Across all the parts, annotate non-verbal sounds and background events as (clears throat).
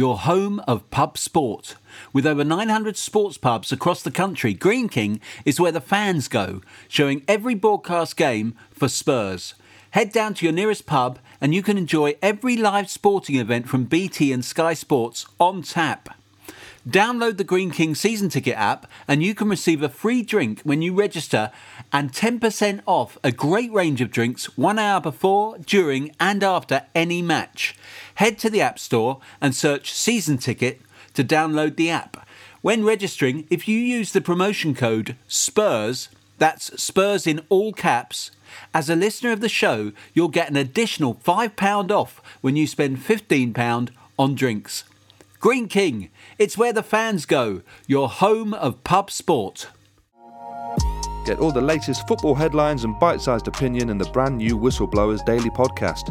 your home of pub sport. With over 900 sports pubs across the country, Greene King is where the fans go, showing every broadcast game for Spurs. Head down to your nearest pub and you can enjoy every live sporting event from BT and Sky Sports on tap. Download the Greene King season ticket app and you can receive a free drink when you register and 10% off a great range of drinks one hour before, during, and after any match. Head to the App Store and search season ticket to download the app. When registering, if you use the promotion code SPURS, that's Spurs in all caps, as a listener of the show, you'll get an additional £5 off when you spend £15 on drinks. Greene King, it's where the fans go, your home of pub sport. Get all the latest football headlines and bite sized opinion in the brand new Whistleblowers Daily podcast.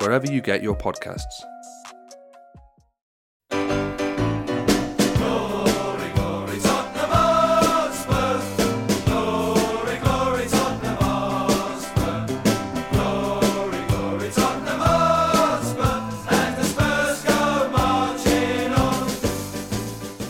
wherever you get your podcasts.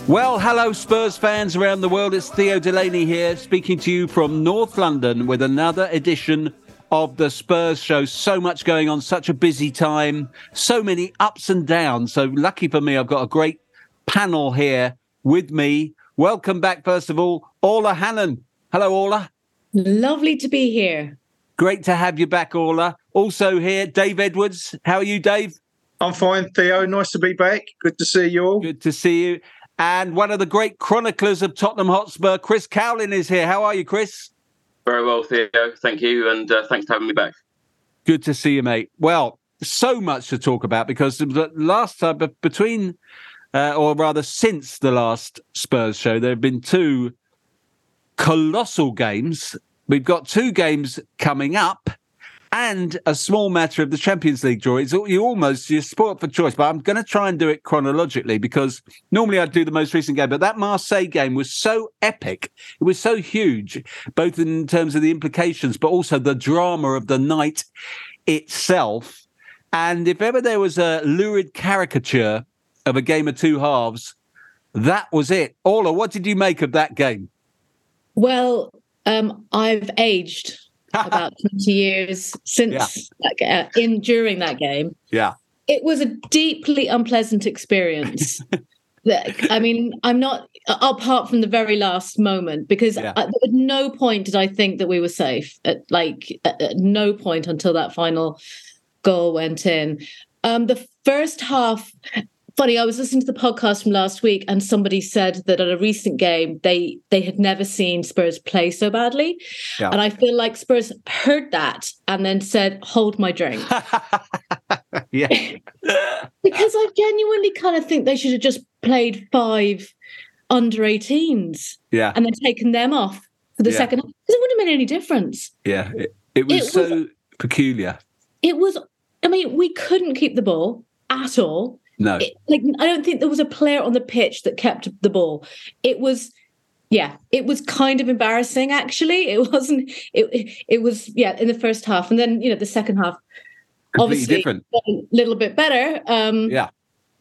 Well, hello, Spurs fans around the world. It's Theo Delaney here, speaking to you from North London with another edition of the Spurs show. So much going on, such a busy time, so many ups and downs. So, lucky for me, I've got a great panel here with me. Welcome back, first of all, Orla Hannon. Hello, Orla. Lovely to be here. Great to have you back, Orla. Also here, Dave Edwards. How are you, Dave? I'm fine, Theo. Nice to be back. Good to see you all. Good to see you. And one of the great chroniclers of Tottenham Hotspur, Chris Cowlin, is here. How are you, Chris? Very well, Theo. Thank you. And uh, thanks for having me back. Good to see you, mate. Well, so much to talk about because the last time, between, uh, or rather since the last Spurs show, there have been two colossal games. We've got two games coming up and a small matter of the Champions League draw. It's you almost you're for choice, but I'm going to try and do it chronologically because normally I'd do the most recent game, but that Marseille game was so epic. It was so huge, both in terms of the implications, but also the drama of the night itself. And if ever there was a lurid caricature of a game of two halves, that was it. Orla, what did you make of that game? Well, um, I've aged about 20 years since yeah. uh, in during that game. Yeah. It was a deeply unpleasant experience. (laughs) I mean, I'm not apart from the very last moment because yeah. at, at, no point did I think that we were safe. At like at, at no point until that final goal went in. Um, the first half, funny, I was listening to the podcast from last week, and somebody said that at a recent game they they had never seen Spurs play so badly, Yeah. and I feel like Spurs heard that and then said, "Hold my drink," (laughs) yeah. (laughs) because I genuinely kind of think they should have just played five under 18s Yeah. and then taken them off for the Yeah. second half. 'Cause It wouldn't have made any difference. Yeah. It, it was It was- so peculiar. It was, I mean, we couldn't keep the ball at all. No. It- like, I don't think there was a player on the pitch that kept the ball. It was, yeah, it was kind of embarrassing, actually. (laughs) It wasn't, it, it was, yeah, in the first half. And then, you know, the second half, Completely obviously, different. a little bit better. Um, Yeah.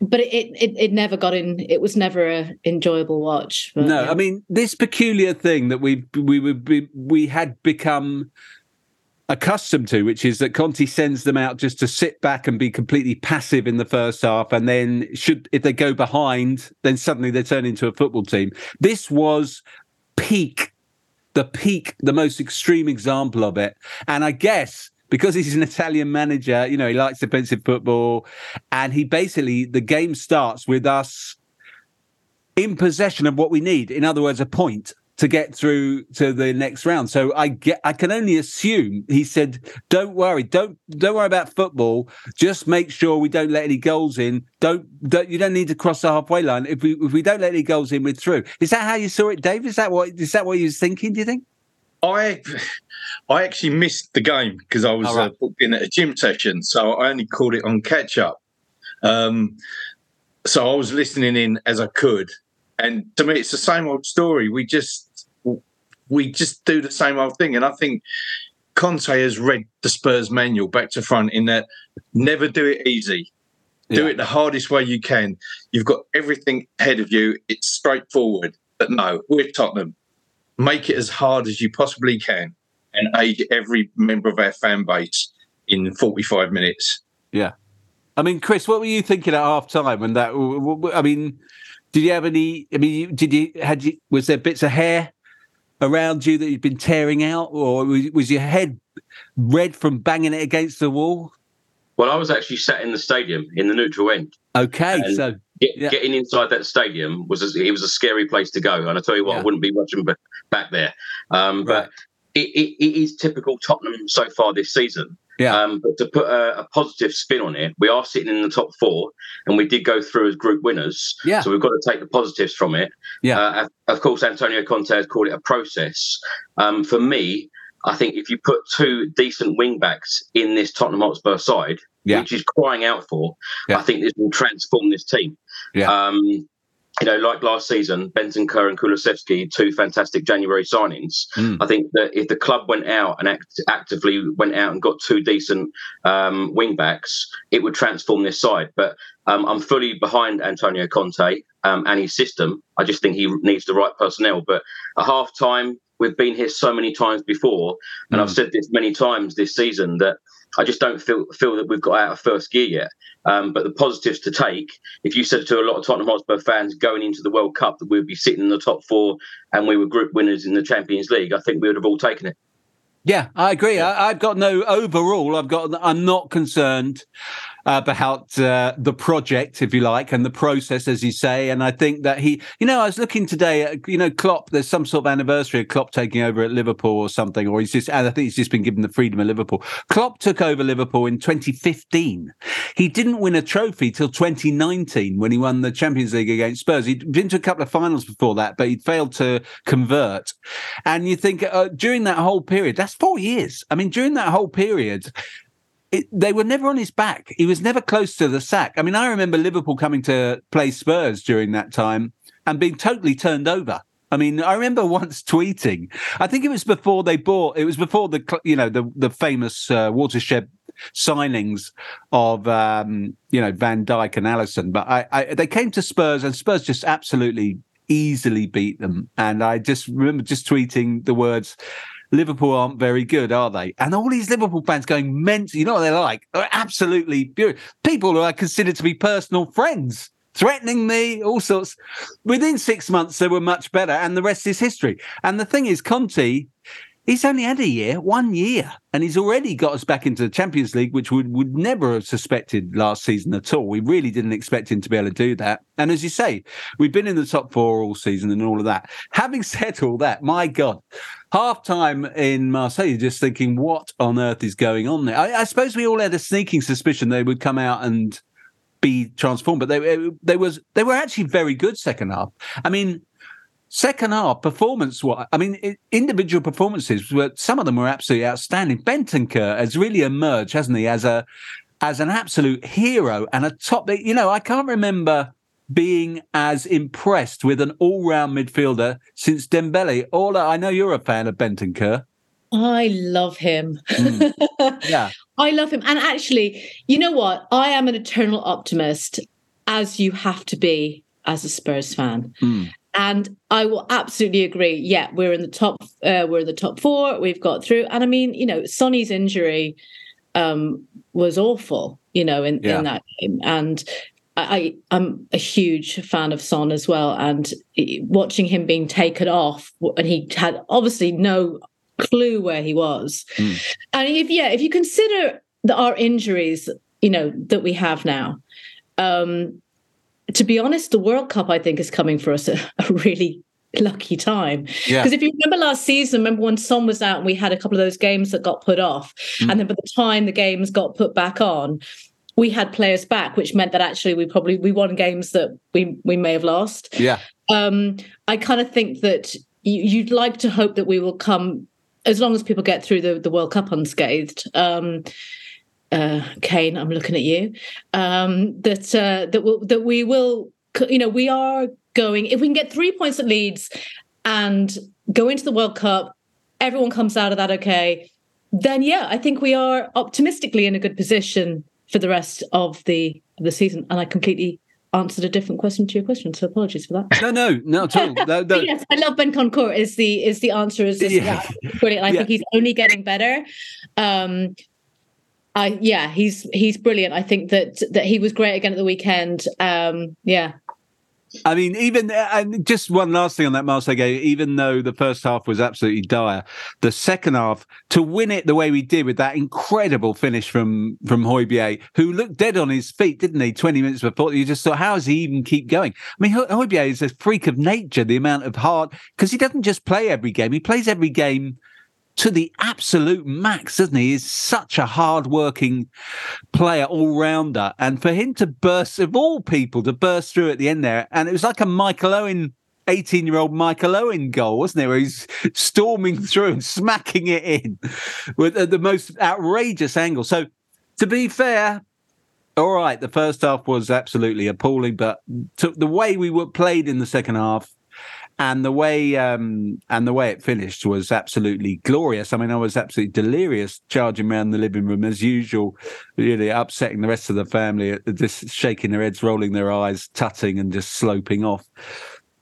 But it, it, it never got in, it was never a enjoyable watch. But, No, yeah. I mean this peculiar thing that we we were be- we had become accustomed to, which is that Conte sends them out just to sit back and be completely passive in the first half, and then should if they go behind, then suddenly they turn into a football team. This was peak, the peak, the most extreme example of it, and I guess. Because he's an Italian manager, you know, he likes defensive football. And he basically, the game starts with us in possession of what we need. In other words, a point to get through to the next round. So I get I can only assume he said, Don't worry, don't don't worry about football. Just make sure we don't let any goals in. Don't, don't you don't need to cross the halfway line. If we if we don't let any goals in, we're through. Is that how you saw it, Dave? Is that what is that what you was thinking, do you think? I I actually missed the game because I was right. uh, booked in at a gym session, so I only caught it on catch up. Um, so I was listening in as I could, and to me, it's the same old story. We just we just do the same old thing, and I think Conte has read the Spurs manual back to front in that never do it easy. Do Yeah. it the hardest way you can. You've got everything ahead of you. It's straightforward. But no, we're Tottenham. Make it as hard as you possibly can and aid every member of our fan base in 45 minutes. Yeah. I mean, Chris, what were you thinking at half time when that? I mean, did you have any? I mean, did you had you? Was there bits of hair around you that you'd been tearing out, or was, was your head red from banging it against the wall? Well, I was actually sat in the stadium in the neutral end. Okay, And so Get, Yeah. Getting inside that stadium was a, it was a scary place to go, and I tell you what, Yeah. I wouldn't be watching back there. Um, Right. But it, it, it is typical Tottenham so far this season. Yeah. Um, but to put a, a positive spin on it, we are sitting in the top four, and we did go through as group winners. Yeah. So we've got to take the positives from it. Yeah. Uh, of- course, Antonio Conte has called it a process. Um, for me, I think if you put two decent wing backs in this Tottenham Hotspur side, Yeah. which is crying out for, Yeah. I think this will transform this team. Yeah. Um, you know, like last season, Bentancur and Kulusevski, two fantastic January signings. Mm. I think that if the club went out and act- actively went out and got two decent um, wing backs, it would transform this side. But um, I'm fully behind Antonio Conte um, and his system. I just think he needs the right personnel. But at half time, we've been here so many times before, and I've said this many times this season that I just don't feel feel that we've got out of first gear yet. Um, but the positives to take, if you said to a lot of Tottenham Hotspur fans going into the World Cup that we'd be sitting in the top four and we were group winners in the Champions League, I think we would have all taken it. Yeah, I agree. I, I've got no overall. I've got. I'm not concerned about uh, the project, if you like, and the process, as you say. And I think that he, you know, I was looking today. At, you know, Klopp. There's some sort of anniversary of Klopp taking over at Liverpool or something, or he's just. And I think he's just been given the freedom of Liverpool. Klopp took over Liverpool in 2015. He didn't win a trophy till 2019 when he won the Champions League against Spurs. He'd been to a couple of finals before that, but he'd failed to convert. And you think uh, during that whole period, that's four years. I mean, during that whole period, it, they were never on his back. He was never close to the sack. I mean, I remember Liverpool coming to play Spurs during that time and being totally turned over. I mean, I remember (laughs) once tweeting. I think it was before they bought. It was before the you know the the famous uh, watershed signings of um, you know Van Dijk and Alisson. But I, I they came to Spurs and Spurs just absolutely easily beat them. And I just remember just tweeting the words. Liverpool aren't very good, are they? And all these Liverpool fans going mental. You know what they're like? They're absolutely. People who I consider to be personal friends, threatening me, all sorts. Within six months, they were much better, and the rest is history. And the thing is, Conte, He's only had a year, one year, and he's already got us back into the Champions League, which we would never have suspected last season at all. We really didn't expect him to be able to do that. And as you say, we've been in the top four all season and all of that. (laughs) Having said all that, my God, half time in Marseille, just thinking, what on earth is going on there? I, I suppose we all had a sneaking suspicion they would come out and be transformed, but they they was they were actually very good second half. I mean, Second half performance, what I mean, individual performances were some of them were absolutely outstanding. Bentancur has really emerged, hasn't he, as a as an absolute hero and a top. You know, I can't remember being as impressed with an all-round midfielder since Dembele. All I know you're a fan of Bentancur. I love him. Mm. (laughs) Yeah. I love him. And actually, you know what? I am an eternal optimist, as you have to be as a Spurs fan. Mm. And I will absolutely agree. Yeah, we're in the top. Uh, we're in the top four. We've got through. And I mean, you know, Sonny's injury um, was awful. You know, in, Yeah. in that game. And I, I'm a huge fan of Son as well. And watching him being taken off, and he had obviously no clue where he was. And if yeah, if you consider the, our injuries, you know that we have now, um, to be honest, the World Cup I think is coming for us a, (laughs) a really lucky time. Yeah. Because if you remember last season, remember when Son was out and we had a couple of those games that got put off, and then by the time the games got put back on. We had players back, which meant that actually we probably we won games that we we may have lost Yeah. um, I kind of think that you, you'd like to hope that we will come as long as people get through the, the World Cup unscathed. Um, uh, Kane, I'm looking at you. Um, that uh, that will that we will, you know, we are going. If we can get three points at Leeds and go into the World Cup, everyone comes out of that okay. Then yeah, I think we are optimistically in a good position for the rest of the the season. And I completely answered a different question to your question, so apologies for that. (laughs) No, no, not at all. No, no. (laughs) Yes, I love Bentancur. Is the is the answer is yeah. brilliant. I Yeah. think he's only getting better. Um, I yeah, he's he's brilliant. I think that that he was great again at the weekend. Um, yeah, I mean, even and just one last thing on that Marseille game. Even though the first half was absolutely dire, the second half to win it the way we did with that incredible finish from from Højbjerg, who looked dead on his feet, didn't he? Twenty minutes before, you just thought, how does he even keep going? I mean, Ho- Højbjerg is a freak of nature. The amount of heart because he doesn't just play every game; he plays every game to the absolute max, doesn't he? He's such a hard-working player, all-rounder, and for him to burst, of all people, to burst through at the end there, and it was like a Michael Owen. 18 year old Michael Owen goal, wasn't it? Where he's storming through and smacking it in with the most outrageous angle. So, to be fair, all right, the first half was absolutely appalling, but to, the way we were played in the second half and the way um, and the way it finished was absolutely glorious. I mean, I was absolutely delirious, charging around the living room as usual, really upsetting the rest of the family, uh, just shaking their heads, rolling their eyes, tutting, and just sloping off.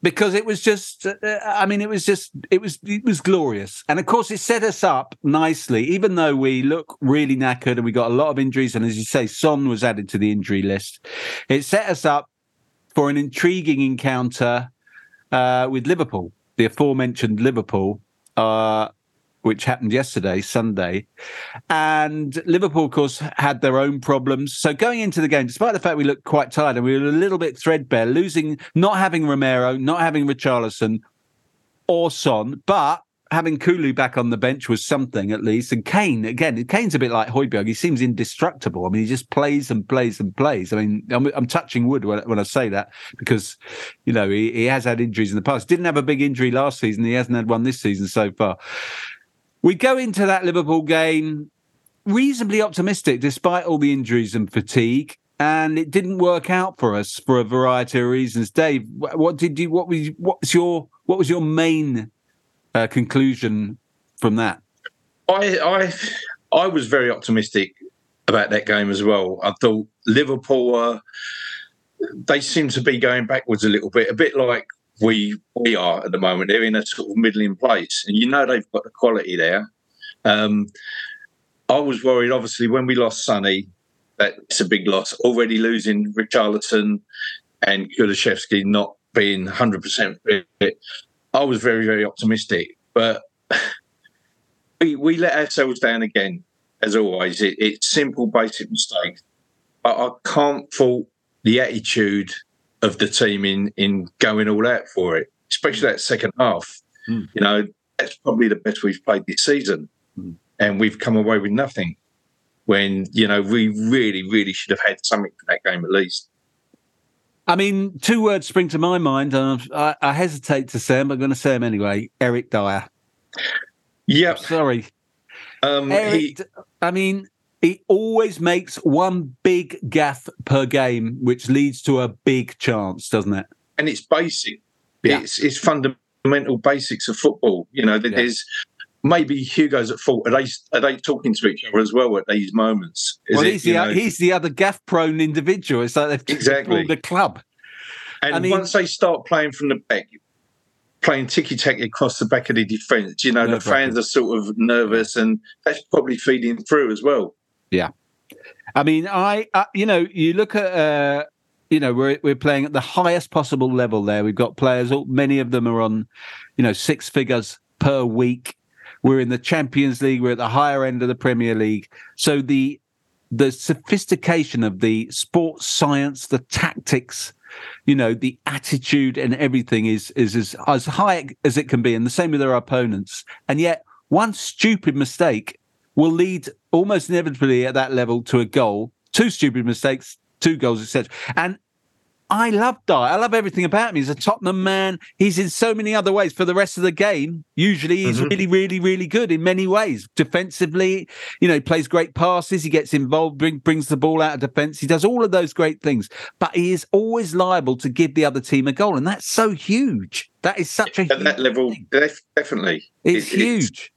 Because it was just, uh, I mean, it was just, it was, it was glorious, and of course, it set us up nicely. Even though we look really knackered and we got a lot of injuries, and as you say, Son was added to the injury list, it set us up for an intriguing encounter uh, with Liverpool, the aforementioned Liverpool, uh, which happened yesterday, Sunday. And Liverpool, of course, had their own problems. So going into the game, despite the fact we looked quite tired and we were a little bit threadbare, losing, not having Romero, not having Richarlison or Son, but having Kulu back on the bench was something at least. And Kane, again, Kane's a bit like Højbjerg. He seems indestructible. I mean, he just plays and plays and plays. I mean, I'm, I'm touching wood when, when I say that because, you know, he, he has had injuries in the past. Didn't have a big injury last season. He hasn't had one this season so far. We go into that Liverpool game reasonably optimistic despite all the injuries and fatigue. And it didn't work out for us for a variety of reasons. Dave, what did you? What was? What was your? What was your main uh, conclusion from that? I I I was very optimistic about that game as well. I thought Liverpool they seem to be going backwards a little bit, a bit like we we are at the moment. They're in a sort of middling place, and you know they've got the quality there. Um, I was worried, obviously, when we lost Sonny. That's a big loss. Already losing Richarlison and Kulusevski not being 100% fit. I was very, very optimistic. But (sighs) we, we let ourselves down again, as always. It, it's simple, basic mistakes. But I can't fault the attitude of the team in in going all out for it, especially that second half. Mm. You know, that's probably the best we've played this season, Mm. and we've come away with nothing. When you know we really, really should have had something for that game at least. I mean, two words spring to my mind. Uh, I, I hesitate to say them, but I'm going to say them anyway. Eric Dier. Yep. Sorry. Um, Eric, he, I mean, he always makes one big gaffe per game, which leads to a big chance, doesn't it? and it's basic. Yeah. It's it's fundamental basics of football. You know, that Yeah. there's maybe Hugo's at fault. Are they are they talking to each other as well at these moments? Is well, it, he's the know- he's the other gaffe-prone individual. It's like they've Exactly. a club. and once they start playing from the back, playing ticky tacky across the back of the defence, you know, the fans are sort of nervous, and that's probably feeding through as well. Yeah, I mean, I, uh, you know, you look at, uh, you know, we're we're playing at the highest possible level there. We've got players, many of them are on, you know, six figures per week. We're in the Champions League. We're at the higher end of the Premier League. So the the sophistication of the sports science, the tactics, you know, the attitude and everything is is as as high as it can be, and the same with their opponents. And yet, one stupid mistake will lead almost inevitably at that level to a goal. Two stupid mistakes, two goals, etc. And I love Dier. I love everything about him. He's a Tottenham man. He's in so many other ways. For the rest of the game, usually he's Mhm. really, really, really good in many ways. Defensively, you know, he plays great passes. He gets involved, bring, brings the ball out of defence. He does all of those great things. But he is always liable to give the other team a goal, and that's so huge. That is such a At that level, def- definitely, It's It- huge.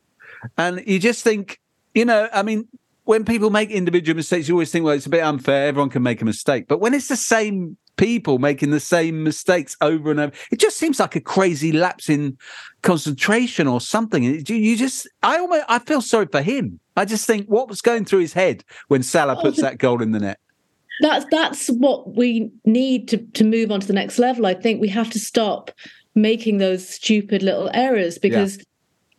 And you just think, you know, I mean, when people make individual mistakes, you always think, well, it's a bit unfair. Everyone can make a mistake. But when it's the same people making the same mistakes over and over, it just seems like a crazy lapse in concentration or something. You you just, I almost, I feel sorry for him. I just think what was going through his head when Salah oh, puts that goal in the net. that's that's what we need to to move on to the next level. I think we have to stop making those stupid little errors because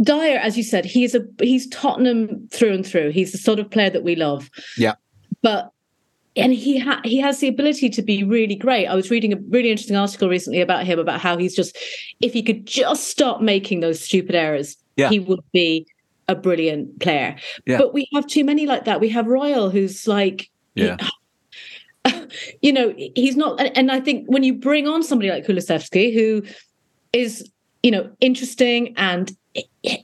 Dier, as you said, he's a he's Tottenham through and through. He's the sort of player that we love. Yeah. But and he ha- he has the ability to be really great. I was reading a really interesting article recently about him about how he's just if he could just stop making those stupid errors, Yeah. he would be a brilliant player. Yeah. But we have too many like that. We have Royal who's like Yeah. (laughs) you know, he's not. and- I think when you bring on somebody like Kulusevski, who is, you know, interesting and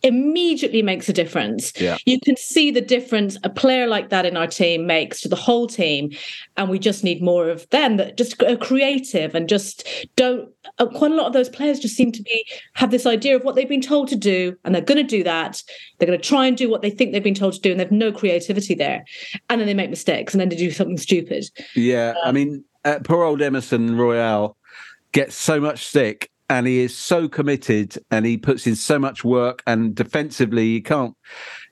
immediately makes a difference, Yeah. you can see the difference a player like that in our team makes to the whole team. And we just need more of them that just are creative and just don't. Uh, quite a lot of those players just seem to be have this idea of what they've been told to do, and they're going to do that. They're going to try and do what they think they've been told to do, and they've no creativity there. And then they make mistakes, and then they do something stupid. Yeah, I mean, uh, poor old Emerson Royal gets so much stick, and he is so committed, and he puts in so much work. And defensively, you can't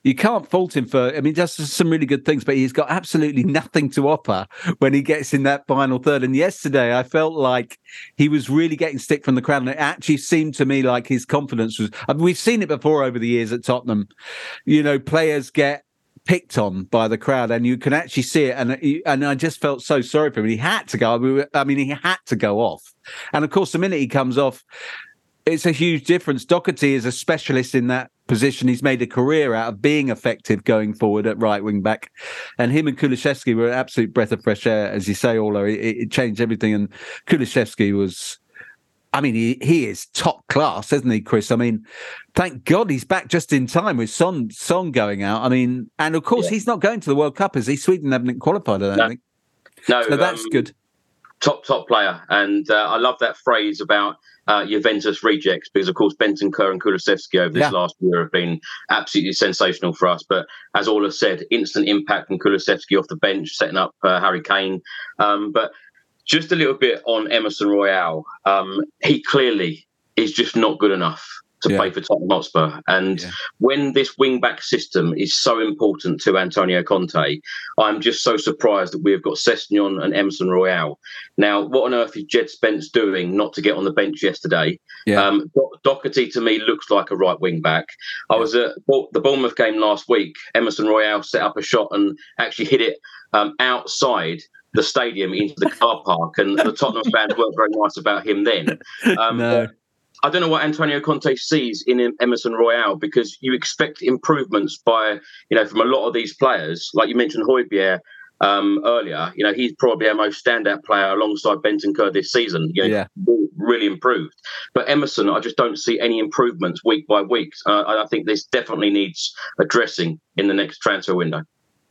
you can't fault him for. I mean, does some really good things, but he's got absolutely nothing to offer when he gets in that final third. And yesterday, I felt like he was really getting stick from the crowd, and it actually seemed to me like his confidence was. I mean, we've seen it before over the years at Tottenham. You know, players get picked on by the crowd, and you can actually see it. And and I just felt so sorry for him. He had to go. I mean, I mean, he had to go off. And of course, the minute he comes off, it's a huge difference. Doherty is a specialist in that position. He's made a career out of being effective going forward at right wing back. And him and Kulusevski were an absolute breath of fresh air, as you say, Orla. It, it changed everything. And Kulusevski was. I mean, he, he is top class, isn't he, Chris? I mean, thank God he's back just in time with Son Son going out. I mean, and of course he's not going to the World Cup, is he? Sweden haven't qualified, I don't No. think. No, So that's um, good. top top player, and uh, I love that phrase about uh, Juventus rejects because, of course, Bentancur and Kulusevski over this Yeah. last year have been absolutely sensational for us. But as Orla said, instant impact from Kulusevski off the bench, setting up uh, Harry Kane. Um, but just a little bit on Emerson Royal. Um, he clearly is just not good enough to Yeah. play for Tottenham Hotspur. And Yeah. when this wing back system is so important to Antonio Conte, I'm just so surprised that we've got Sessegnon and Emerson Royal. Now, what on earth is Jed Spence doing not to get on the bench yesterday? Yeah. Um, Do- Doherty to me looks like a right wing back. I was at the Bournemouth game last week. Emerson Royale set up a shot and actually hit it um, outside the stadium into the car park, and the Tottenham fans weren't very nice about him then. Um, No. I don't know what Antonio Conte sees in Emerson Royal because you expect improvements by, you know, from a lot of these players. Like you mentioned Højbjerg um, earlier, you know, he's probably our most standout player alongside Bentancur this season. You know, Yeah. really improved. But Emerson, I just don't see any improvements week by week. Uh, I think this definitely needs addressing in the next transfer window.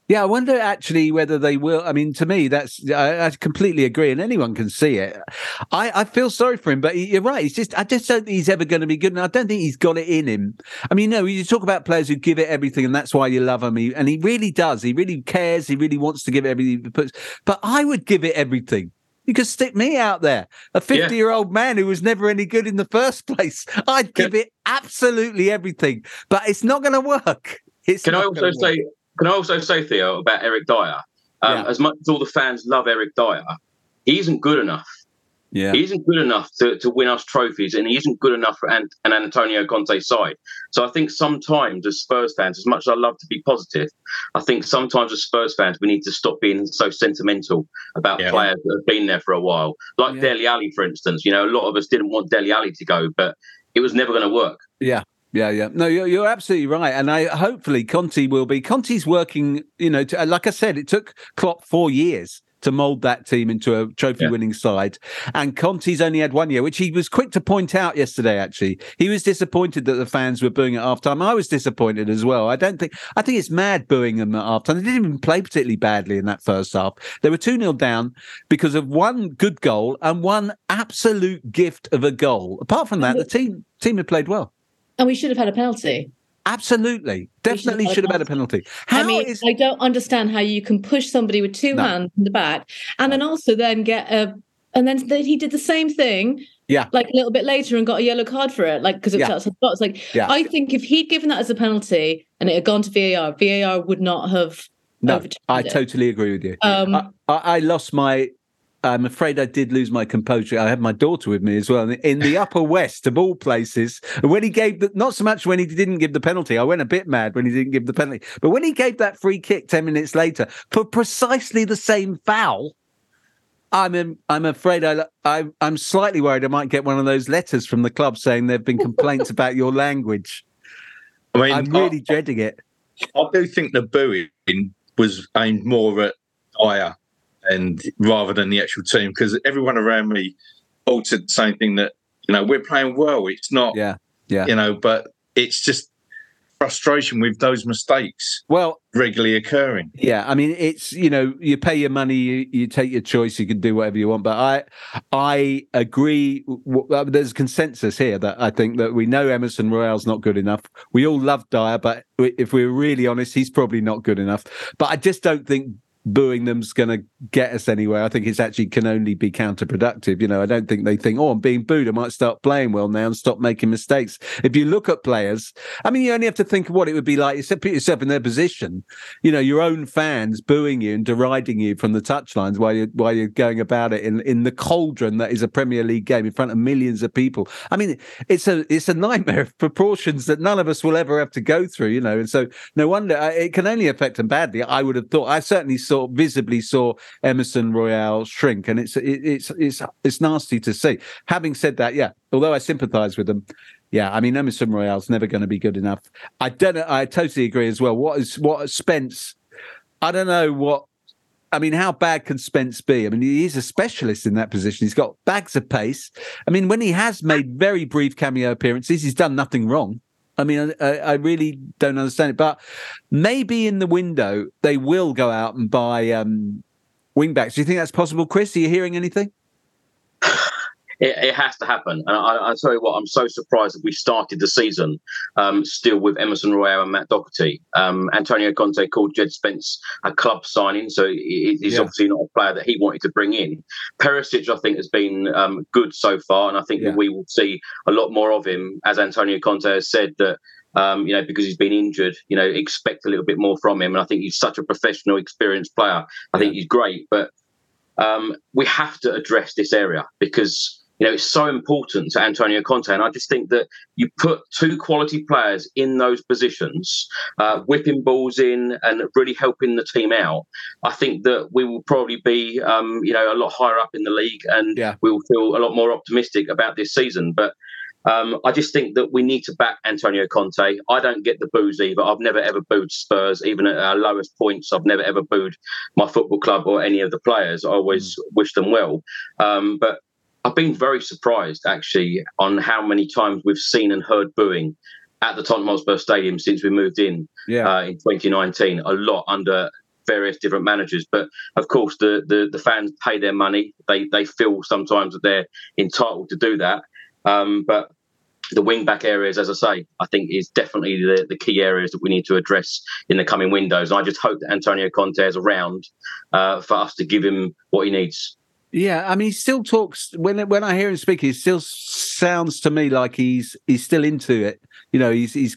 Yeah, I wonder actually whether they will. I mean, to me, that's I, I completely agree, and anyone can see it. I, I feel sorry for him, but you're right. He's just I just don't think he's ever going to be good, and I don't think he's got it in him. I mean, you know, you talk about players who give it everything, and that's why you love him. He, and he really does. He really cares. He really wants to give it everything. he puts. But I would give it everything. You could stick me out there, a 50 year old man who was never any good in the first (laughs) place. I'd give it absolutely everything, but it's not going to work. It's Can I also say? Can I also say, Theo, about Eric Dier? Um, Yeah. As much as all the fans love Eric Dier, he isn't good enough. Yeah. He isn't good enough to, to win us trophies, and he isn't good enough for an, an Antonio Conte side. So I think sometimes, as Spurs fans, as much as I love to be positive, I think sometimes as Spurs fans we need to stop being so sentimental about Yeah. players that have been there for a while. Like Yeah. Dele Alli, for instance. You know, a lot of us didn't want Dele Alli to go, but it was never going to work. Yeah. Yeah, yeah. No, you're, you're absolutely right. And I hopefully Conte will be. Conte's working, you know, to, like I said, it took Klopp four years to mold that team into a trophy winning side. And Conte's only had one year, which he was quick to point out yesterday, actually. He was disappointed that the fans were booing at halftime. I was disappointed as well. I don't think, I think it's mad booing them at halftime. They didn't even play particularly badly in that first half. They were 2 0 down because of one good goal and one absolute gift of a goal. Apart from that, the team team had played well. And we should have had a penalty. Absolutely. Definitely should have had a penalty. How I mean, is- I don't understand how you can push somebody with two No. hands in the back and then also then get a. And then th- he did the same thing, yeah. like a little bit later, and got a yellow card for it, like because it was Yeah. outside the box. Like, Yeah. I think if he'd given that as a penalty and it had gone to VAR, VAR would not have No, I it. totally agree with you. Um, I, I lost my. I'm afraid I did lose my composure. I had my daughter with me as well in the upper west of all places. And when he gave the, not so much when he didn't give the penalty, I went a bit mad when he didn't give the penalty, but when he gave that free kick 10 minutes later for precisely the same foul, I'm am- I'm afraid I, I I'm slightly worried I might get one of those letters from the club saying there've been complaints (laughs) about your language. I mean, I'm really dreading it. I do think the booing was aimed more at Dier and rather than the actual team because everyone around me all said the same thing that you know we're playing well. It's not, Yeah, yeah. you know, but it's just frustration with those mistakes Well, regularly occurring. Yeah, I mean, it's you know, you pay your money, you, you take your choice, you can do whatever you want. But I, I agree. w- uh, There's consensus here that I think that we know Emerson Royal's not good enough. We all love Dier, but if we're really honest, he's probably not good enough. But I just don't think booing them's going to get us anywhere. I think it's actually can only be counterproductive. You know, I don't think they think, oh, I'm being booed. I might start playing well now and stop making mistakes. If you look at players, I mean, you only have to think of what it would be like. You said, put yourself in their position. You know, your own fans booing you and deriding you from the touchlines while you're while you're going about it in in the cauldron that is a Premier League game in front of millions of people. I mean, it's a it's a nightmare of proportions that none of us will ever have to go through. You know, and so no wonder uh, it can only affect them badly. I would have thought. I certainly saw visibly saw Emerson Royal shrink, and it's it, it's it's it's nasty to see. Having said that, yeah, although I sympathise with them. Yeah, I mean Emerson Royal's never going to be good enough. I don't. I totally agree as well. What is what Spence? I don't know what. I mean, how bad can Spence be? I mean, he's a specialist in that position. He's got bags of pace. I mean, when he has made very brief cameo appearances, he's done nothing wrong. I mean, I, I really don't understand it. But maybe in the window they will go out and buy um, wing backs. Do you think that's possible, Chris? Are you hearing anything? (laughs) it, it, has to happen. And I, I, tell you what, I'm so surprised that we started the season um, still with Emerson Royal and Matt Doherty. Um, Antonio Conte called Jed Spence a club signing, so he's yeah. obviously not a player that he wanted to bring in. Perisic, I think, has been um, good so far, and I think yeah. we will see a lot more of him, as Antonio Conte has said that. Um, you know, because he's been injured, you know, expect a little bit more from him. And I think he's such a professional, experienced player. I think he's great, but um, we have to address this area because you know it's so important to Antonio Conte, and I just think that you put two quality players in those positions, uh, whipping balls in and really helping the team out. I think that we will probably be um, you know a lot higher up in the league, and yeah. we will feel a lot more optimistic about this season. But um, I just think that we need to back Antonio Conte. I don't get the boos either. I've never ever booed Spurs, even at our lowest points. I've never ever booed my football club or any of the players. I always mm. wish them well. Um, but I've been very surprised actually on how many times we've seen and heard booing at the Tottenham Hotspur Stadium since we moved in yeah. uh, in 2019. A lot under various different managers. But of course, the, the, the fans pay their money. They they feel sometimes that they're entitled to do that. Um, but the wing back areas, as I say, I think is definitely the, the key areas that we need to address in the coming windows. And I just hope that Antonio Conte is around uh, for us to give him what he needs. Yeah, I mean, he still talks when when I hear him speak. He still sounds to me like he's he's still into it. You know, he's he's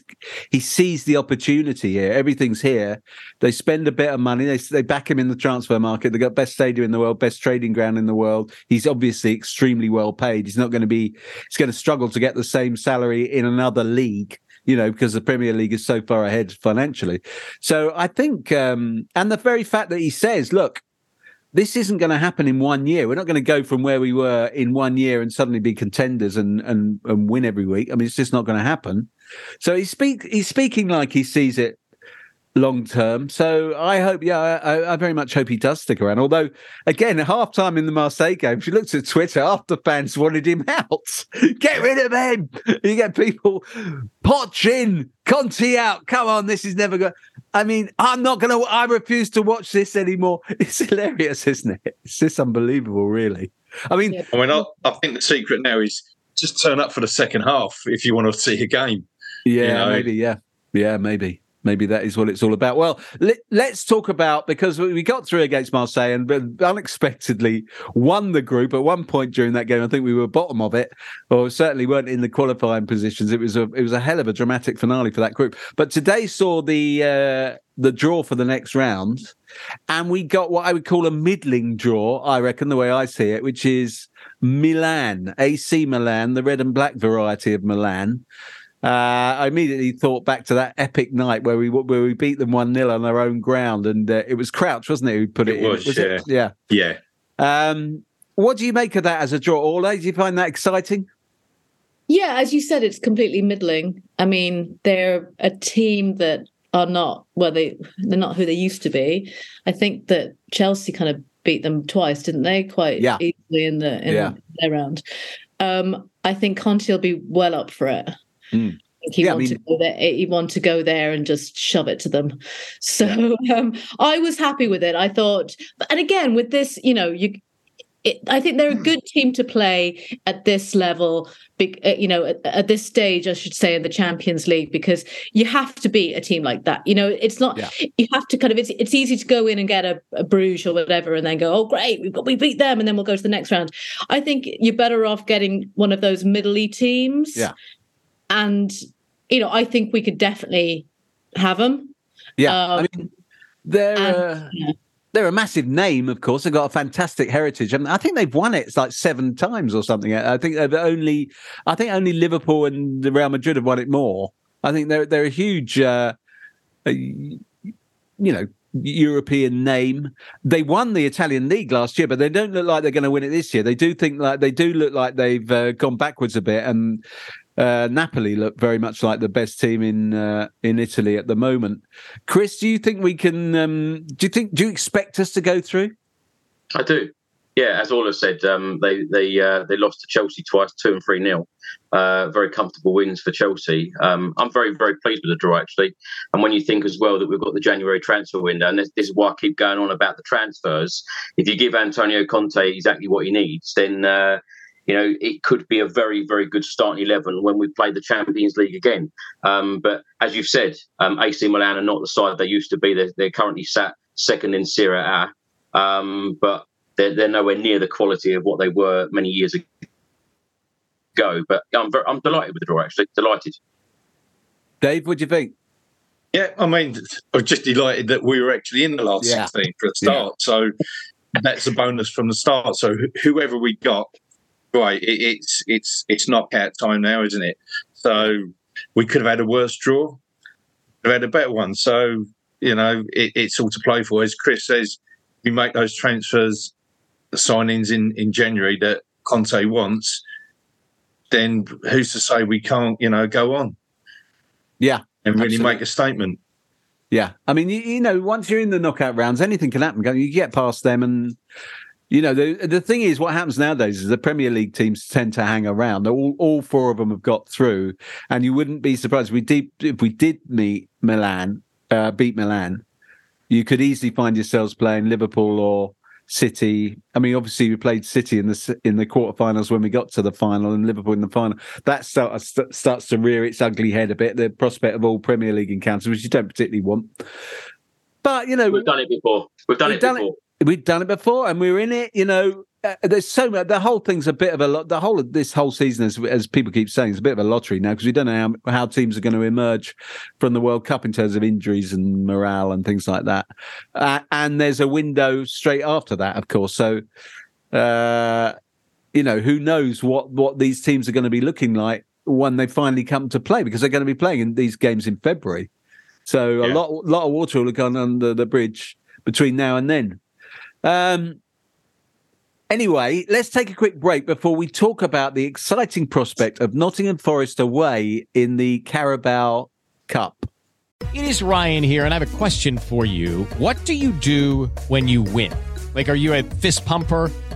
he sees the opportunity here. Everything's here. They spend a bit of money. They they back him in the transfer market. They got best stadium in the world, best trading ground in the world. He's obviously extremely well paid. He's not going to be. He's going to struggle to get the same salary in another league you know, because the Premier League is so far ahead financially. So I think, um, and the very fact that he says, look, this isn't going to happen in one year. We're not going to go from where we were in one year and suddenly be contenders and and and win every week. I mean, it's just not going to happen. So he speak he's speaking like he sees it long term. So I hope, yeah, I, I, very much hope he does stick around. Although, again, half time in the Marseille game, she looked at Twitter after fans wanted him out. (laughs) get rid of him. You get people, Poch in, Conte out. Come on, this is never going. I mean, I'm not going to. I refuse to watch this anymore. (laughs) It's hilarious, isn't it? It's just unbelievable, really. I mean, I mean, I, I think the secret now is just turn up for the second half if you want to see a game. Yeah, you know? maybe. Yeah, yeah, maybe maybe that is what it's all about. Well, let, us talk about because we got through against Marseille and unexpectedly won the group at one point during that game. I think we were bottom of it, or certainly weren't in the qualifying positions. It was a it was a hell of a dramatic finale for that group. But today saw the uh, the draw for the next round, and we got what I would call a middling draw. I reckon the way I see it, which is Milan, AC Milan, the red and black variety of Milan. Uh, I immediately thought back to that epic night where we where we beat them one 0 on their own ground, and uh, it was Crouch, wasn't it, who put it, it was, in? Was yeah. It? Yeah, yeah. Um, what do you make of that as a draw, Orla? Do you find that exciting? Yeah, as you said, it's completely middling. I mean, they're a team that are not well, they they're not who they used to be. I think that Chelsea kind of beat them twice, didn't they? Quite yeah. easily in the in yeah. their round. Um, I think Conte will be well up for it. Mm. He yeah, wanted I mean, to go there. He wanted to go there and just shove it to them. (laughs) So um, I was happy with it. I thought, and again with this, you know, you it, I think they're a good (clears throat) team to play at this level, uh, you know, at, at, this stage, I should say, in the Champions League, because you have to beat a team like that. You know, it's not, yeah. you have to kind of, it's, it's easy to go in and get a, a Bruges or whatever and then go, oh, great, we've got, we beat them, and then we'll go to the next round. I think you're better off getting one of those middly teams. Yeah and you know, I think we could definitely have them. Yeah, um, I mean, they're and, uh, yeah. they're a massive name, of course. They've got a fantastic heritage, and I think they've won it like seven times or something. I think they've only, I think only Liverpool and Real Madrid have won it more. I think they're they're a huge, uh, you know, European name. They won the Italian league last year, but they don't look like they're going to win it this year. They do think like they do look like they've uh, gone backwards a bit, and uh, Napoli look very much like the best team in uh, in Italy at the moment. Chris, do you think we can? Um, do you think? Do you expect us to go through? I do. Yeah, as Orla said, um, they they uh, they lost to Chelsea twice, two and three nil. Uh, very comfortable wins for Chelsea. Um, I'm very very pleased with the draw actually. And when you think as well that we've got the January transfer window, and this, this is why I keep going on about the transfers. If you give Antonio Conte exactly what he needs, then uh, you know, it could be a very, very good starting 11 when we play the Champions League again. Um, but as you've said, um, AC Milan are not the side they used to be. They're, they're currently sat second in Serie A, um, but they're, they're nowhere near the quality of what they were many years ago. But I'm, very, I'm delighted with the draw, actually. Delighted. Dave, what do you think? Yeah, I mean, I was just delighted that we were actually in the last Yeah. 16 for a start. So that's a bonus from the start. So whoever we got, right, it, it's it's it's knockout time now, isn't it? So we could have had a worse draw, could have had a better one. So you know, it, it's all to play for. As Chris says, we make those transfers, the signings in in January that Conte wants. Then who's to say we can't, you know, go on Yeah. and really Absolutely. make a statement? Yeah, I mean, you, you know, once you're in the knockout rounds, anything can happen. You get past them, and you know, the the thing is, what happens nowadays is the Premier League teams tend to hang around. All all four of them have got through, and you wouldn't be surprised if we did if we did meet Milan, uh, beat Milan. You could easily find yourselves playing Liverpool or City. I mean, obviously, we played City in the in the quarterfinals when we got to the final, and Liverpool in the final. That start, st- starts to rear its ugly head a bit. The prospect of all Premier League encounters, which you don't particularly want. But you know, We've done it before. We've done We've it done it. We've done it before and we were in it you know. Uh, there's so much the whole thing's a bit of a lot the whole of this whole season as, as people keep saying is a bit of a lottery now because we don't know how, how teams are going to emerge from the world cup in terms of injuries and morale and things like that. Uh, and there's a window straight after that of course. So uh you know who knows what what these teams are going to be looking like when they finally come to play because they're going to be playing in these games in february. So a lot lot of water will have gone under the bridge between now and then um, anyway, let's take a quick break before we talk about the exciting prospect of Nottingham Forest away in the Carabao Cup. It is Ryan here, and I have a question for you. What do you do when you win? Like, are you a fist pumper?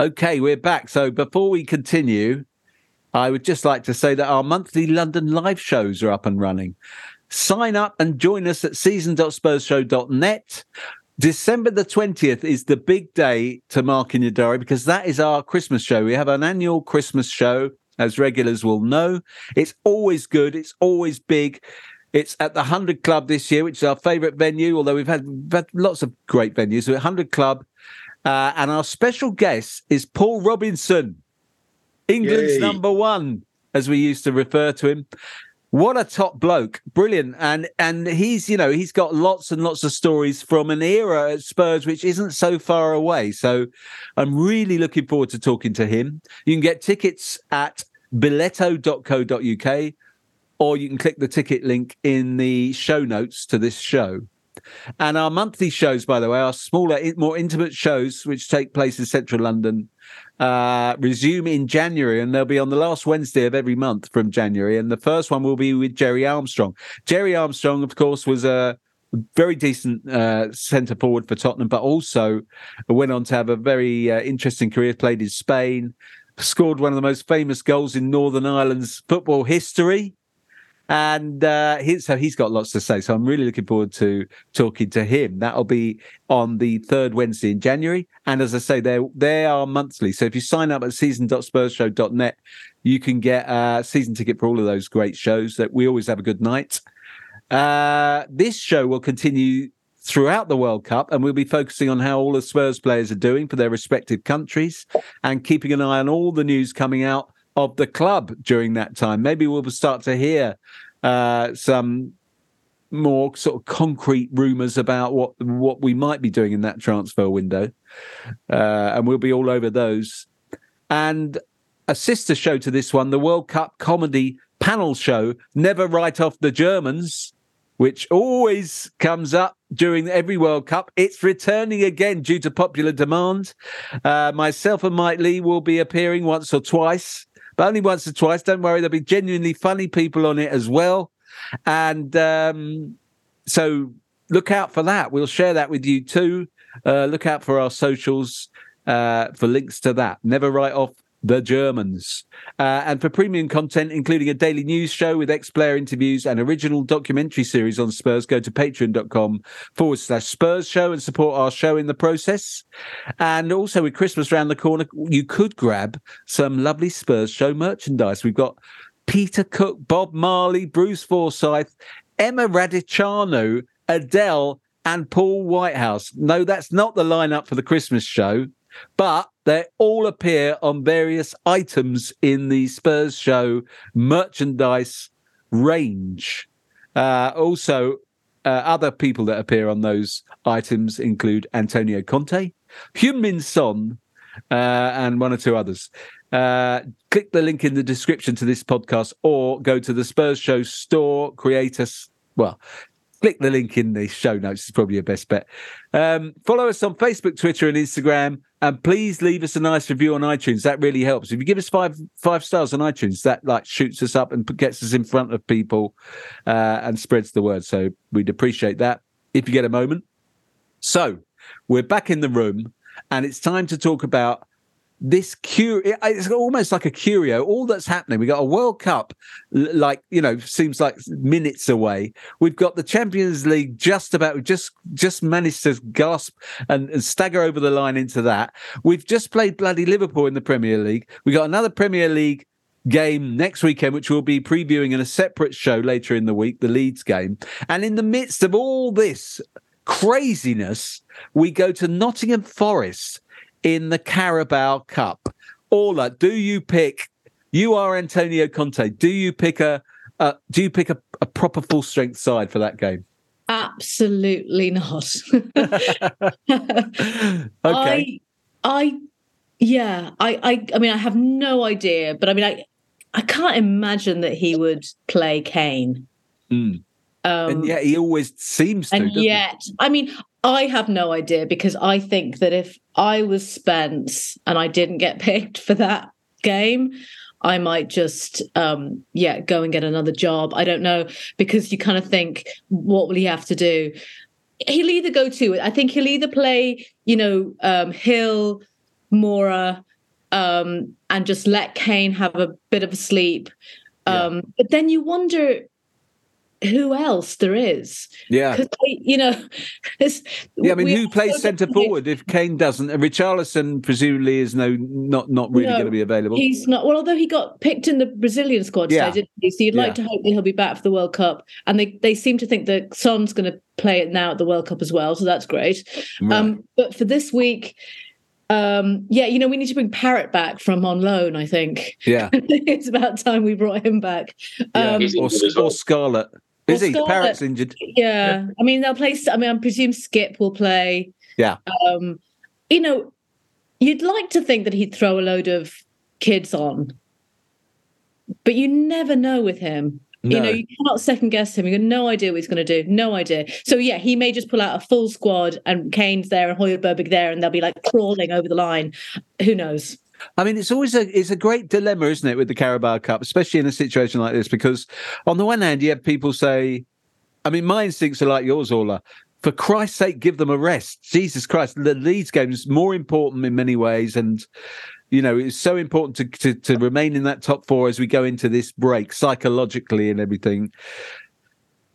Okay, we're back. So before we continue, I would just like to say that our monthly London live shows are up and running. Sign up and join us at season.spursshow.net. December the 20th is the big day to mark in your diary because that is our Christmas show. We have an annual Christmas show, as regulars will know. It's always good, it's always big. It's at the 100 Club this year, which is our favourite venue, although we've had, had lots of great venues. So 100 Club. Uh, and our special guest is Paul Robinson, England's Yay. number one, as we used to refer to him. What a top bloke, brilliant, and and he's you know he's got lots and lots of stories from an era at Spurs which isn't so far away. So I'm really looking forward to talking to him. You can get tickets at billetto.co.uk or you can click the ticket link in the show notes to this show. And our monthly shows, by the way, our smaller, more intimate shows which take place in central London, uh, resume in January, and they'll be on the last Wednesday of every month from January. And the first one will be with Gerry Armstrong. Gerry Armstrong, of course, was a very decent uh, centre forward for Tottenham, but also went on to have a very uh, interesting career. Played in Spain, scored one of the most famous goals in Northern Ireland's football history and uh, he, so he's got lots to say. So I'm really looking forward to talking to him. That'll be on the third Wednesday in January. And as I say, they they are monthly. So if you sign up at season.spursshow.net, you can get a season ticket for all of those great shows. That we always have a good night. Uh, this show will continue throughout the World Cup, and we'll be focusing on how all the Spurs players are doing for their respective countries, and keeping an eye on all the news coming out of the club during that time. Maybe we'll start to hear uh, some more sort of concrete rumours about what what we might be doing in that transfer window, uh, and we'll be all over those. And a sister show to this one, the World Cup comedy panel show, Never Write Off the Germans, which always comes up during every World Cup. It's returning again due to popular demand. Uh, myself and Mike Leigh will be appearing once or twice, but only once or twice. Don't worry, there'll be genuinely funny people on it as well. And um, so look out for that. We'll share that with you too. Uh, look out for our socials uh, for links to that. Never write off the Germans. Uh, and for premium content, including a daily news show with ex player interviews and original documentary series on Spurs, go to patreon.com forward slash Spurs show and support our show in the process. And also, with Christmas around the corner, you could grab some lovely Spurs show merchandise. We've got Peter Cook, Bob Marley, Bruce Forsyth, Emma Raducanu, Adele, and Paul Whitehouse. No, that's not the lineup for the Christmas show but they all appear on various items in the Spurs show merchandise range. Uh, also, uh, other people that appear on those items include Antonio Conte, Heung-min Son, uh, and one or two others. Uh, click the link in the description to this podcast or go to the Spurs Show store, create a, Well, click the link in the show notes is probably your best bet. Um, follow us on Facebook, Twitter, and Instagram, and please leave us a nice review on iTunes. That really helps. If you give us five five stars on iTunes, that like shoots us up and gets us in front of people uh, and spreads the word. So we'd appreciate that if you get a moment. So we're back in the room, and it's time to talk about this cure it's almost like a curio. All that's happening we got a world cup like you know seems like minutes away. We've got the champions league just about just just managed to gasp and, and stagger over the line into that. We've just played bloody liverpool in the premier league. We got another premier league game next weekend, which we'll be previewing in a separate show later in the week, the Leeds game. And in the midst of all this craziness, we go to Nottingham Forest in the Carabao Cup. Orla, do you pick? You are Antonio Conte. Do you pick a? Uh, do you pick a, a proper full strength side for that game? Absolutely not. (laughs) okay. I, I, yeah, I, I, I mean, I have no idea, but I mean, I, I can't imagine that he would play Kane. Mm. Um, and yet he always seems to. and doesn't he? yet, I mean, I have no idea because I think that if I was Spence and I didn't get (laughs) picked for that game, I might just, um, yeah, go and get another job. I don't know because you kind of think, what will he have to do? He'll either go to it. I think he'll either play, you know, um, Gil, Moura, um, and just let Kane have a bit of a sleep. Um, But then you wonder who else there is. Yeah. Because, you know, (laughs) Yeah, I mean, who plays centre forward if Kane doesn't? And Richarlison presumably is no not not really No, going to be available. He's not. Well, although he got picked in the Brazilian squad Yeah. today, didn't he? So you'd Yeah. like to hope that he'll be back for the World Cup. And they, they seem to think that Son's going to play it now at the World Cup as well. So that's great. Um, but for this week, um, yeah, you know, we need to bring Parrott back from on loan, I think. Yeah. (laughs) it's about time we brought him back. Yeah. Um, or, or Scarlett. Is Or he? Injured. yeah. I mean, they'll play. I mean, I presume Skip will play. Yeah. Um, you know, you'd like to think that he'd throw a load of kids on, but you never know with him. You know, you cannot second guess him. You've got no idea what he's going to do. No idea. So yeah, he may just pull out a full squad, and Kane's there and Højbjerg there, and they'll be like crawling over the line. Who knows? I mean, it's always a it's a great dilemma, isn't it, with the Carabao Cup, especially in a situation like this? Because on the one hand, you have people say, I mean, my instincts are like yours, Orla. For Christ's sake, give them a rest. Jesus Christ, the Leeds game is more important in many ways, and you know it's so important to, to to remain in that top four as we go into this break psychologically and everything.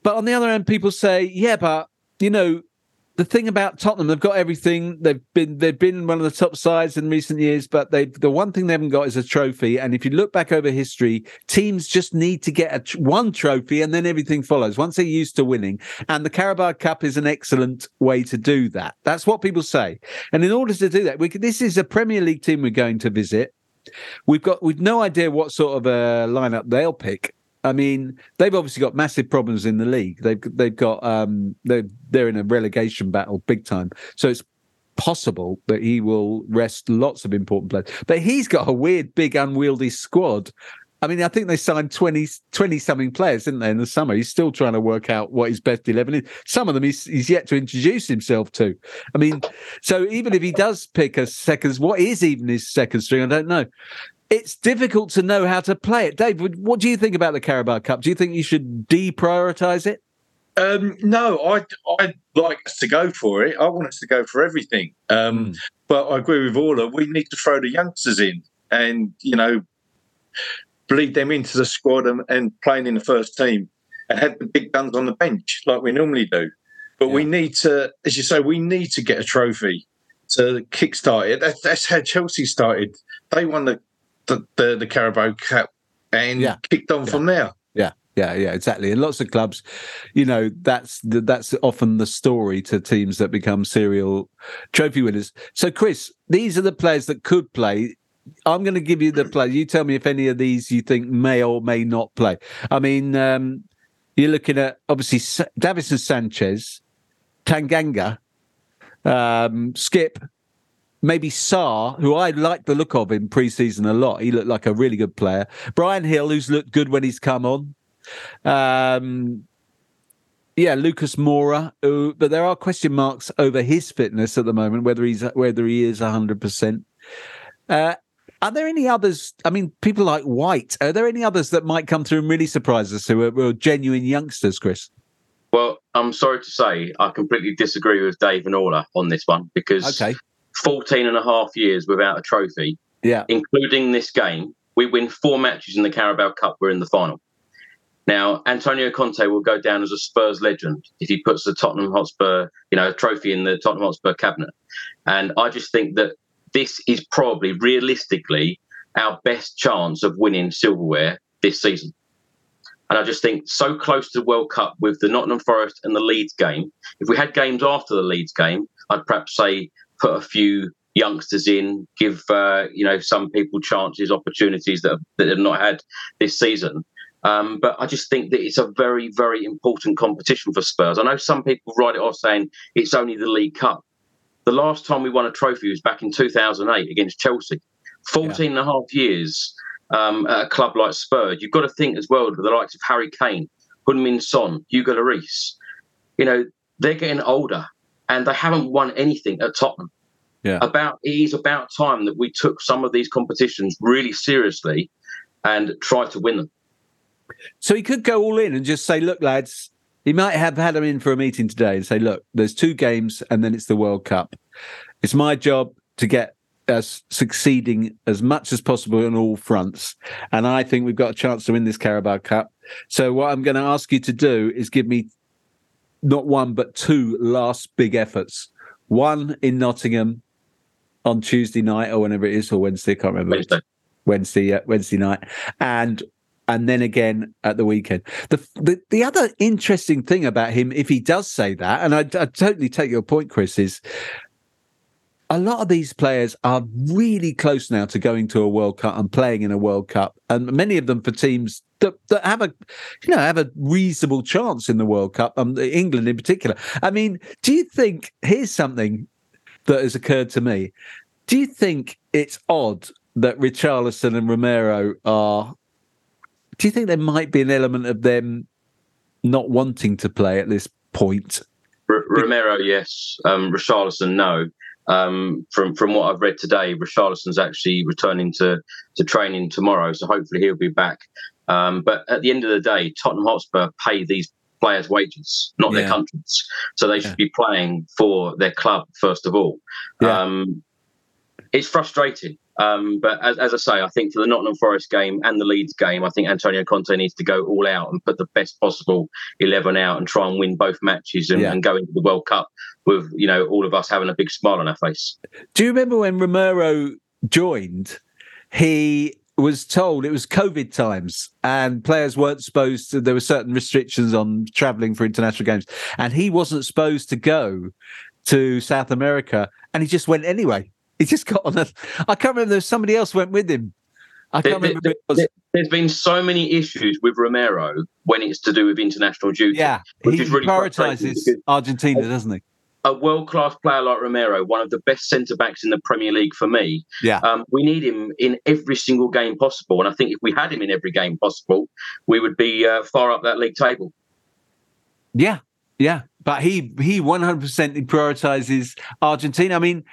But on the other hand, people say, yeah, but you know, the thing about Tottenham, they've got everything. They've been they've been one of the top sides in recent years, but they the one thing they haven't got is a trophy. And if you look back over history, teams just need to get a, one trophy, and then everything follows. Once they're used to winning, and the Carabao Cup is an excellent way to do that. That's what people say. And in order to do that, we this is a Premier League team we're going to visit. We've got we've no idea what sort of a lineup they'll pick. I mean, they've obviously got massive problems in the league. They've they've got um they're they're in a relegation battle big time. So it's possible that he will rest lots of important players. But he's got a weird, big, unwieldy squad. I mean, I think they signed 20, 20 something players, didn't they, in the summer? He's still trying to work out what his best 11 is. Some of them he's, he's yet to introduce himself to. I mean, so even if he does pick a second, what is even his second string? I don't know. It's difficult to know how to play it. Dave, what do you think about the Carabao Cup? Do you think you should deprioritize it? Um, no, I I like us to go for it. I want us to go for everything. Um, Mm. But I agree with Orla. We need to throw the youngsters in, and you know, bleed them into the squad and, and playing in the first team, and have the big guns on the bench like we normally do. But we need to, as you say, we need to get a trophy to kickstart it. That's, that's how Chelsea started. They won the the, the, the Carabao Cup and Yeah. kicked on from there. Yeah, yeah, yeah, exactly. And lots of clubs, you know, that's the, that's often the story to teams that become serial trophy winners. So, Chris, these are the players that could play. I'm going to give you the (clears throat) play. You tell me if any of these you think may or may not play. I mean, um, you're looking at obviously Davinson Sanchez, Tanganga, um, Skip, maybe Sarr, who I like the look of in pre-season a lot. He looked like a really good player. Bryan Gil, who's looked good when he's come on. Um, yeah, Lucas Moura, who, but there are question marks over his fitness at the moment, whether he's whether he is hundred percent. Uh, are there any others? I mean, people like White. Are there any others that might come through and really surprise us who are, who are genuine youngsters, Chris? Well, I'm sorry to say, I completely disagree with Dave and Orla on this one because Okay. 14 and a half years without a trophy, Yeah. including this game, we win four matches in the Carabao Cup, we're in the final. Now, Antonio Conte will go down as a Spurs legend if he puts the Tottenham Hotspur, you know, a trophy in the Tottenham Hotspur cabinet. And I just think that this is probably realistically our best chance of winning silverware this season. And I just think so close to the World Cup with the Nottingham Forest and the Leeds game. If we had games after the Leeds game, I'd perhaps say put a few youngsters in, give uh, you know some people chances, opportunities that have, that have not had this season. Um, but I just think that it's a very, very important competition for Spurs. I know some people write it off saying it's only the League Cup. The last time we won a trophy was back in 2008 against Chelsea. 14 and a half years um, at a club like Spurs. You've got to think as well with the likes of Harry Kane, Heung-min Son, Hugo Lloris. You know, they're getting older and they haven't won anything at Tottenham. Yeah. About it is about time that we took some of these competitions really seriously and tried to win them. So he could go all in and just say, look, lads, he might have had him in for a meeting today and say, look, there's two games and then it's the World Cup. It's my job to get us succeeding as much as possible on all fronts. And I think we've got a chance to win this Carabao Cup. So what I'm going to ask you to do is give me not one, but two last big efforts. One in Nottingham on Tuesday night or whenever it is, or Wednesday, I can't remember. Wednesday. Wednesday, yeah, Wednesday night, and and then again at the weekend. The, the the other interesting thing about him, if he does say that, and I, I totally take your point, Chris, is a lot of these players are really close now to going to a World Cup and playing in a World Cup, and many of them for teams that, that have a you know have a reasonable chance in the World Cup. Um, England in particular. I mean, do you think here's something that has occurred to me? Do you think it's odd that Richarlison and Romero are? Do you think there might be an element of them not wanting to play at this point? R- Romero, yes. Um, Richarlison, no. Um, from from what I've read today, Richarlison's actually returning to to training tomorrow, so hopefully he'll be back. Um, but at the end of the day, Tottenham Hotspur pay these players' wages, not Yeah. their countries. So they should be playing for their club first of all. Yeah. Um, it's frustrating. Um, but as, as I say, I think for the Nottingham Forest game and the Leeds game, I think Antonio Conte needs to go all out and put the best possible eleven out and try and win both matches and, Yeah. and go into the World Cup with you know all of us having a big smile on our face. Do you remember when Romero joined? He was told it was COVID times and players weren't supposed to, there were certain restrictions on traveling for international games. And he wasn't supposed to go to South America and he just went anyway. (laughs) He just got on a, I can't remember, was somebody else went with him. I can't There- remember. who it was. there- There's been so many issues with Romero when it's to do with international duty. Yeah, which he is really prioritizes Argentina, doesn't he? a world class player like Romero, one of the best centre backs in the Premier League for me, Yeah. um, we need him in every single game possible. And I think if we had him in every game possible, we would be uh, far up that league table. Yeah, yeah. But he he one hundred percent prioritizes Argentina. I mean,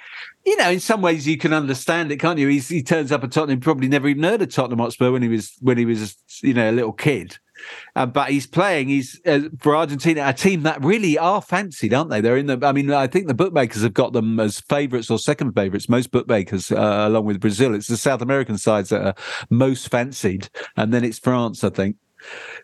you know, in some ways you can understand it, can't you? He's, he turns up at Tottenham, probably never even heard of Tottenham Hotspur when he was when he was you know a little kid. Uh, but he's playing. He's uh, for Argentina, a team that really are fancied, aren't they? They're in the. I mean, I think the bookmakers have got them as favourites or second favourites. Most bookmakers, uh, along with Brazil, it's the South American sides that are most fancied, and then it's France, I think.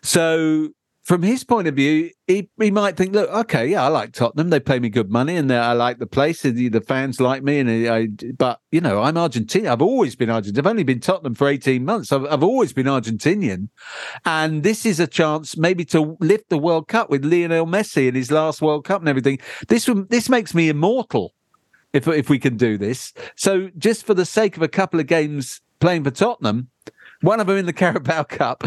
So from his point of view, he, he might think, look, okay, yeah, I like Tottenham. They pay me good money, and uh, I like the place. And the, fans like me, and uh, I, but you know, I'm Argentina. I've always been Argentinian. I've only been Tottenham for 18 months. I've, I've always been Argentinian, and this is a chance maybe to lift the World Cup with Lionel Messi in his last World Cup and everything. This this makes me immortal if if we can do this. So just for the sake of a couple of games playing for Tottenham, one of them in the (laughs) Carabao Cup,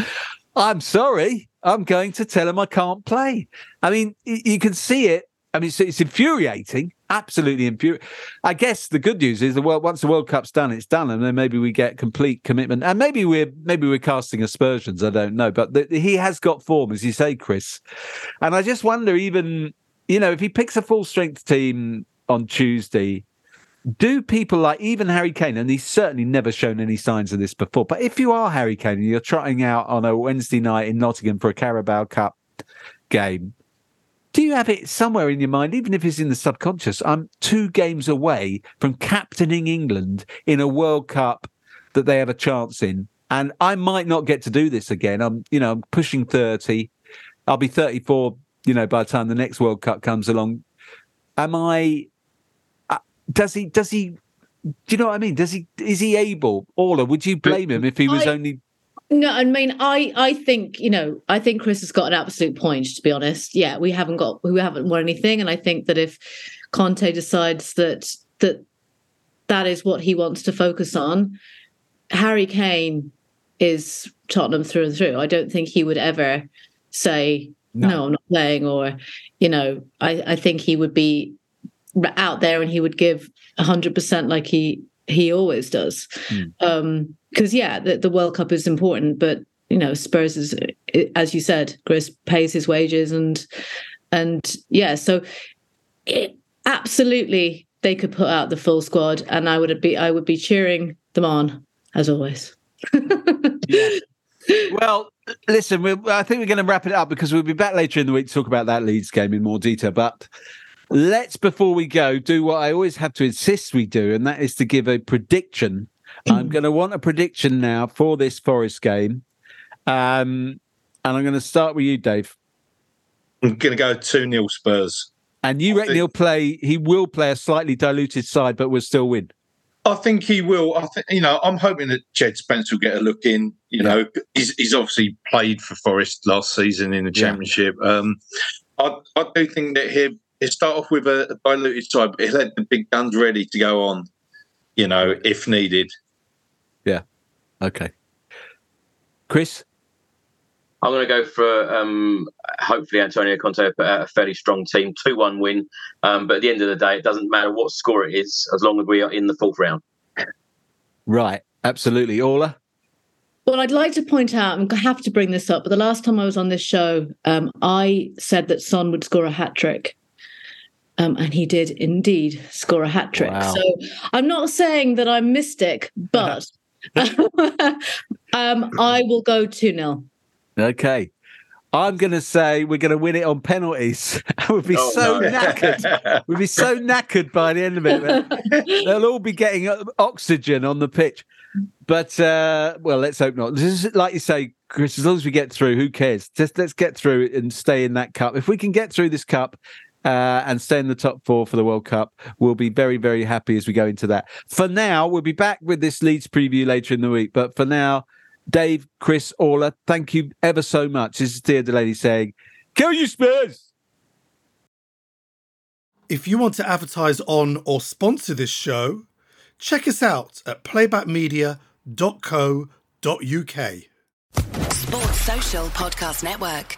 I'm sorry, I'm going to tell him I can't play. I mean, you can see it. I mean, it's, it's infuriating, absolutely infuriating. I guess the good news is the world once the World Cup's done, it's done, and then maybe we get complete commitment, and maybe we're maybe we're casting aspersions. I don't know, but the, he has got form, as you say, Chris. And I just wonder, even you know, if he picks a full strength team on Tuesday, do people like even Harry Kane, and he's certainly never shown any signs of this before, but if you are Harry Kane and you're trotting out on a Wednesday night in Nottingham for a Carabao Cup game, do you have it somewhere in your mind, even if it's in the subconscious? I'm two games away from captaining England in a World Cup that they have a chance in. And I might not get to do this again. I'm, you know, I'm pushing 30. I'll be 34, you know, by the time the next World Cup comes along. Am I does he does he do you know what I mean? Does he is he able? Orla, would you blame him if he was I- only No, I mean, I I think you know, I think Chris has got an absolute point. To be honest, yeah, we haven't got we haven't won anything, and I think that if Conte decides that that that is what he wants to focus on, Harry Kane is Tottenham through and through. I don't think he would ever say no, I'm not playing, or you know, I I think he would be out there and he would give hundred percent like he he always does. Um, because yeah, the, the World Cup is important, but you know, Spurs is, as you said, Chris pays his wages and and yeah, so it, absolutely they could put out the full squad, and I would be I would be cheering them on as always. (laughs) Well, listen, I think we're going to wrap it up because we'll be back later in the week to talk about that Leeds game in more detail. But let's, before we go, do what I always have to insist we do, and that is to give a prediction. I'm (clears throat) going to want a prediction now for this Forest game. Um, and I'm going to start with you, Dave. I'm going to go 2 0 Spurs. And you reckon he'll play, he will play a slightly diluted side, but will still win. I think he will. I think you know. I'm hoping that Jed Spence will get a look in. You know, he's, he's obviously played for Forest last season in the Yeah. Championship. Um, I, I do think that he'll, he'll start off with a, a diluted side, but he'll have the big guns ready to go on. You know, if needed. Yeah. Okay. Chris? I'm going to go for um, hopefully Antonio Conte put out a fairly strong team, 2 1 win. Um, but at the end of the day, it doesn't matter what score it is as long as we are in the fourth round. Right. Absolutely. Orla? Well, I'd like to point out, I'm going to have to bring this up, but the last time I was on this show, um, I said that Son would score a hat trick. Um, and he did indeed score a hat trick. Wow. So I'm not saying that I'm mystic, (laughs) but (laughs) um, I will go 2 0. Okay. I'm going to say we're going to win it on penalties. (laughs) we'll be Oh, so no. knackered. We'll be so knackered by the end of it. They'll all be getting uh, oxygen on the pitch. But, uh, well, let's hope not. This is, like you say, Chris, as long as we get through, who cares? Just let's get through it and stay in that cup. If we can get through this cup, uh, and stay in the top four for the World Cup. We'll be very, very happy as we go into that. For now, we'll be back with this Leeds preview later in the week. But for now, Dave, Chris, Orla, thank you ever so much. This is Theo Delaney saying, Kill you, Spurs! If you want to advertise on or sponsor this show, check us out at playbackmedia.co.uk. Sports Social Podcast Network.